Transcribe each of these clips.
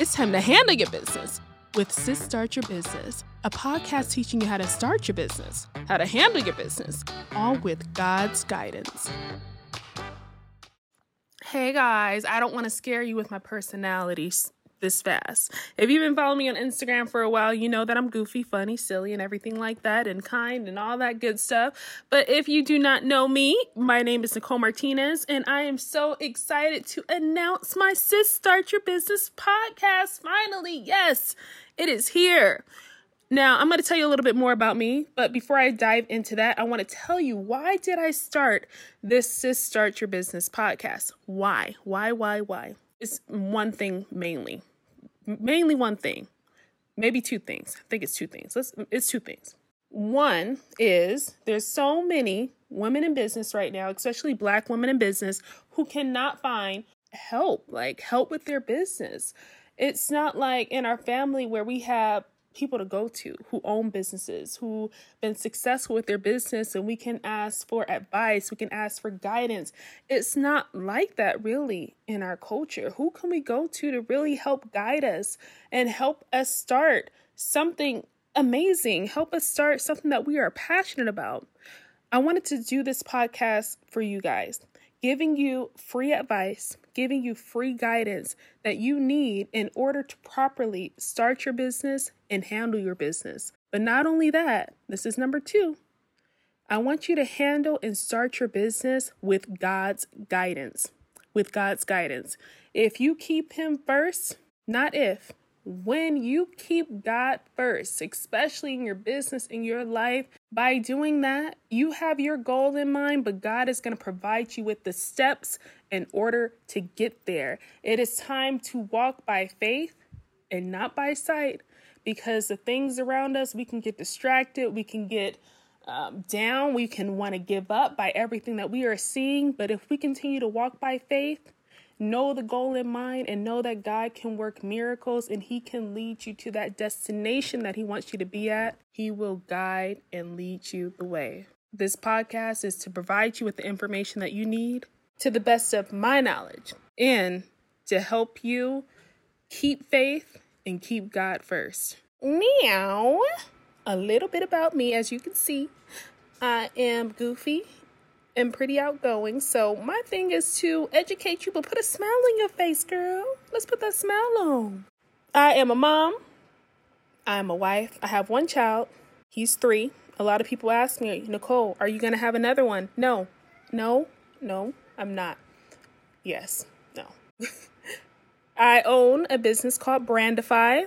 It's time to handle your business with Sis Start Your Business, a podcast teaching you how to start your business, how to handle your business, all with God's guidance. Hey guys, I don't want to scare you with my personality this fast. If you've been following me on Instagram for a while, you know that I'm goofy, funny, silly, and everything like that, and kind and all that good stuff. But if you do not know me, my name is Nicole Martinez, and I am so excited to announce my Sis Start Your Business podcast. Finally, yes, it is here. Now, I'm going to tell you a little bit more about me, but before I dive into that, I want to tell you why did I start this Sis Start Your Business podcast? Why? Why, why, why? It's one thing mainly mainly one thing, maybe two things. I think it's two things. Let's, it's two things. One is there's so many women in business right now, especially black women in business, who cannot find help, like help with their business. It's not like in our family where we have people to go to who own businesses, who been successful with their business and we can ask for advice, we can ask for guidance. It's not like that really in our culture. Who can we go to to really help guide us and help us start something amazing, help us start something that we are passionate about? I wanted to do this podcast for you guys giving you free advice, giving you free guidance that you need in order to properly start your business and handle your business. But not only that, this is number two. I want you to handle and start your business with God's guidance. With God's guidance. If you keep Him first, not if, when you keep God first, especially in your business, in your life, by doing that, you have your goal in mind, but God is going to provide you with the steps in order to get there. It is time to walk by faith and not by sight because the things around us, we can get distracted, we can get um, down, we can want to give up by everything that we are seeing. But if we continue to walk by faith, know the goal in mind and know that God can work miracles and He can lead you to that destination that He wants you to be at. He will guide and lead you the way. This podcast is to provide you with the information that you need to the best of my knowledge and to help you keep faith and keep God first. Meow. A little bit about me, as you can see, I am goofy and pretty outgoing. So my thing is to educate you, but put a smile on your face, girl. Let's put that smile on. I am a mom. I am a wife. I have one child. He's three. A lot of people ask me, Nicole, are you going to have another one? No, no, no, I'm not. Yes, no. I own a business called Brandifi.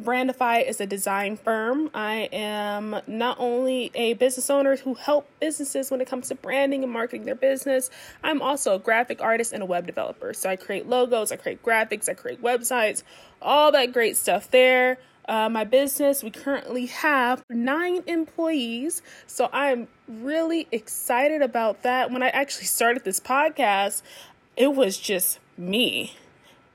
Brandifi is a design firm. I am not only a business owner who help businesses when it comes to branding and marketing their business, I'm also a graphic artist and a web developer. So I create logos, I create graphics, I create websites, all that great stuff there. Uh, my business, we currently have nine employees. So I'm really excited about that. When I actually started this podcast, it was just me.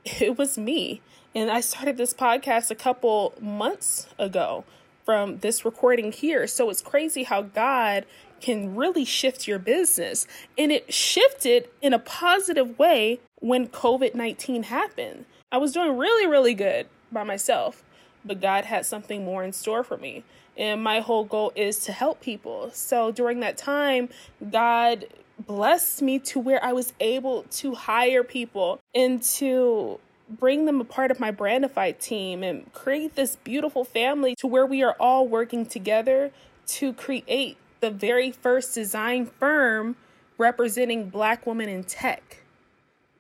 It was me and I started this podcast a couple months ago from this recording here. So it's crazy how God can really shift your business. And it shifted in a positive way when COVID 19 happened. I was doing really, really good by myself, but God had something more in store for me. And my whole goal is to help people. So during that time, God blessed me to where I was able to hire people and to bring them a part of my Brandifi team and create this beautiful family to where we are all working together to create the very first design firm representing black women in tech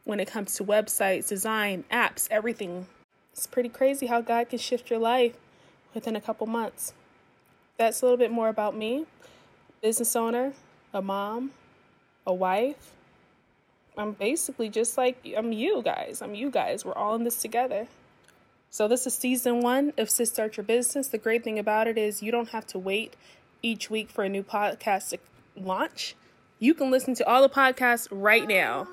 when it comes to websites, design, apps, everything. It's pretty crazy how God can shift your life within a couple months. That's a little bit more about me. Business owner, a mom, a wife, I'm basically just like I'm you guys. I'm you guys. We're all in this together. So this is season one of Sis Start Your Business. The great thing about it is you don't have to wait each week for a new podcast to launch. You can listen to all the podcasts right now.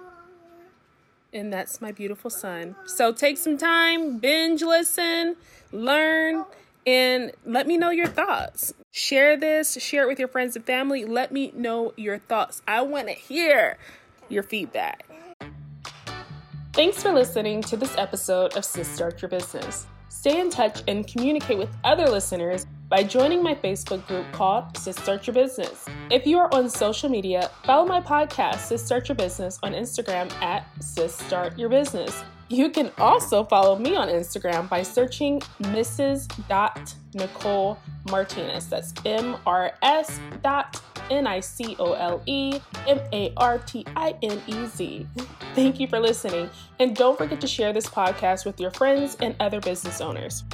And that's my beautiful son. So take some time, binge listen, learn, and let me know your thoughts. Share this, share it with your friends and family. Let me know your thoughts. I want to hear your feedback. Thanks for listening to this episode of Sis Start Your Business. Stay in touch and communicate with other listeners by joining my Facebook group called Sis Start Your Business. If you are on social media, follow my podcast, Sis Start Your Business, on Instagram at Sis Start Your Business. You can also follow me on Instagram by searching Mrs. Nicole Martinez. That's M R S dot N I C O L E M A R T I N E Z. Thank you for listening, and don't forget to share this podcast with your friends and other business owners.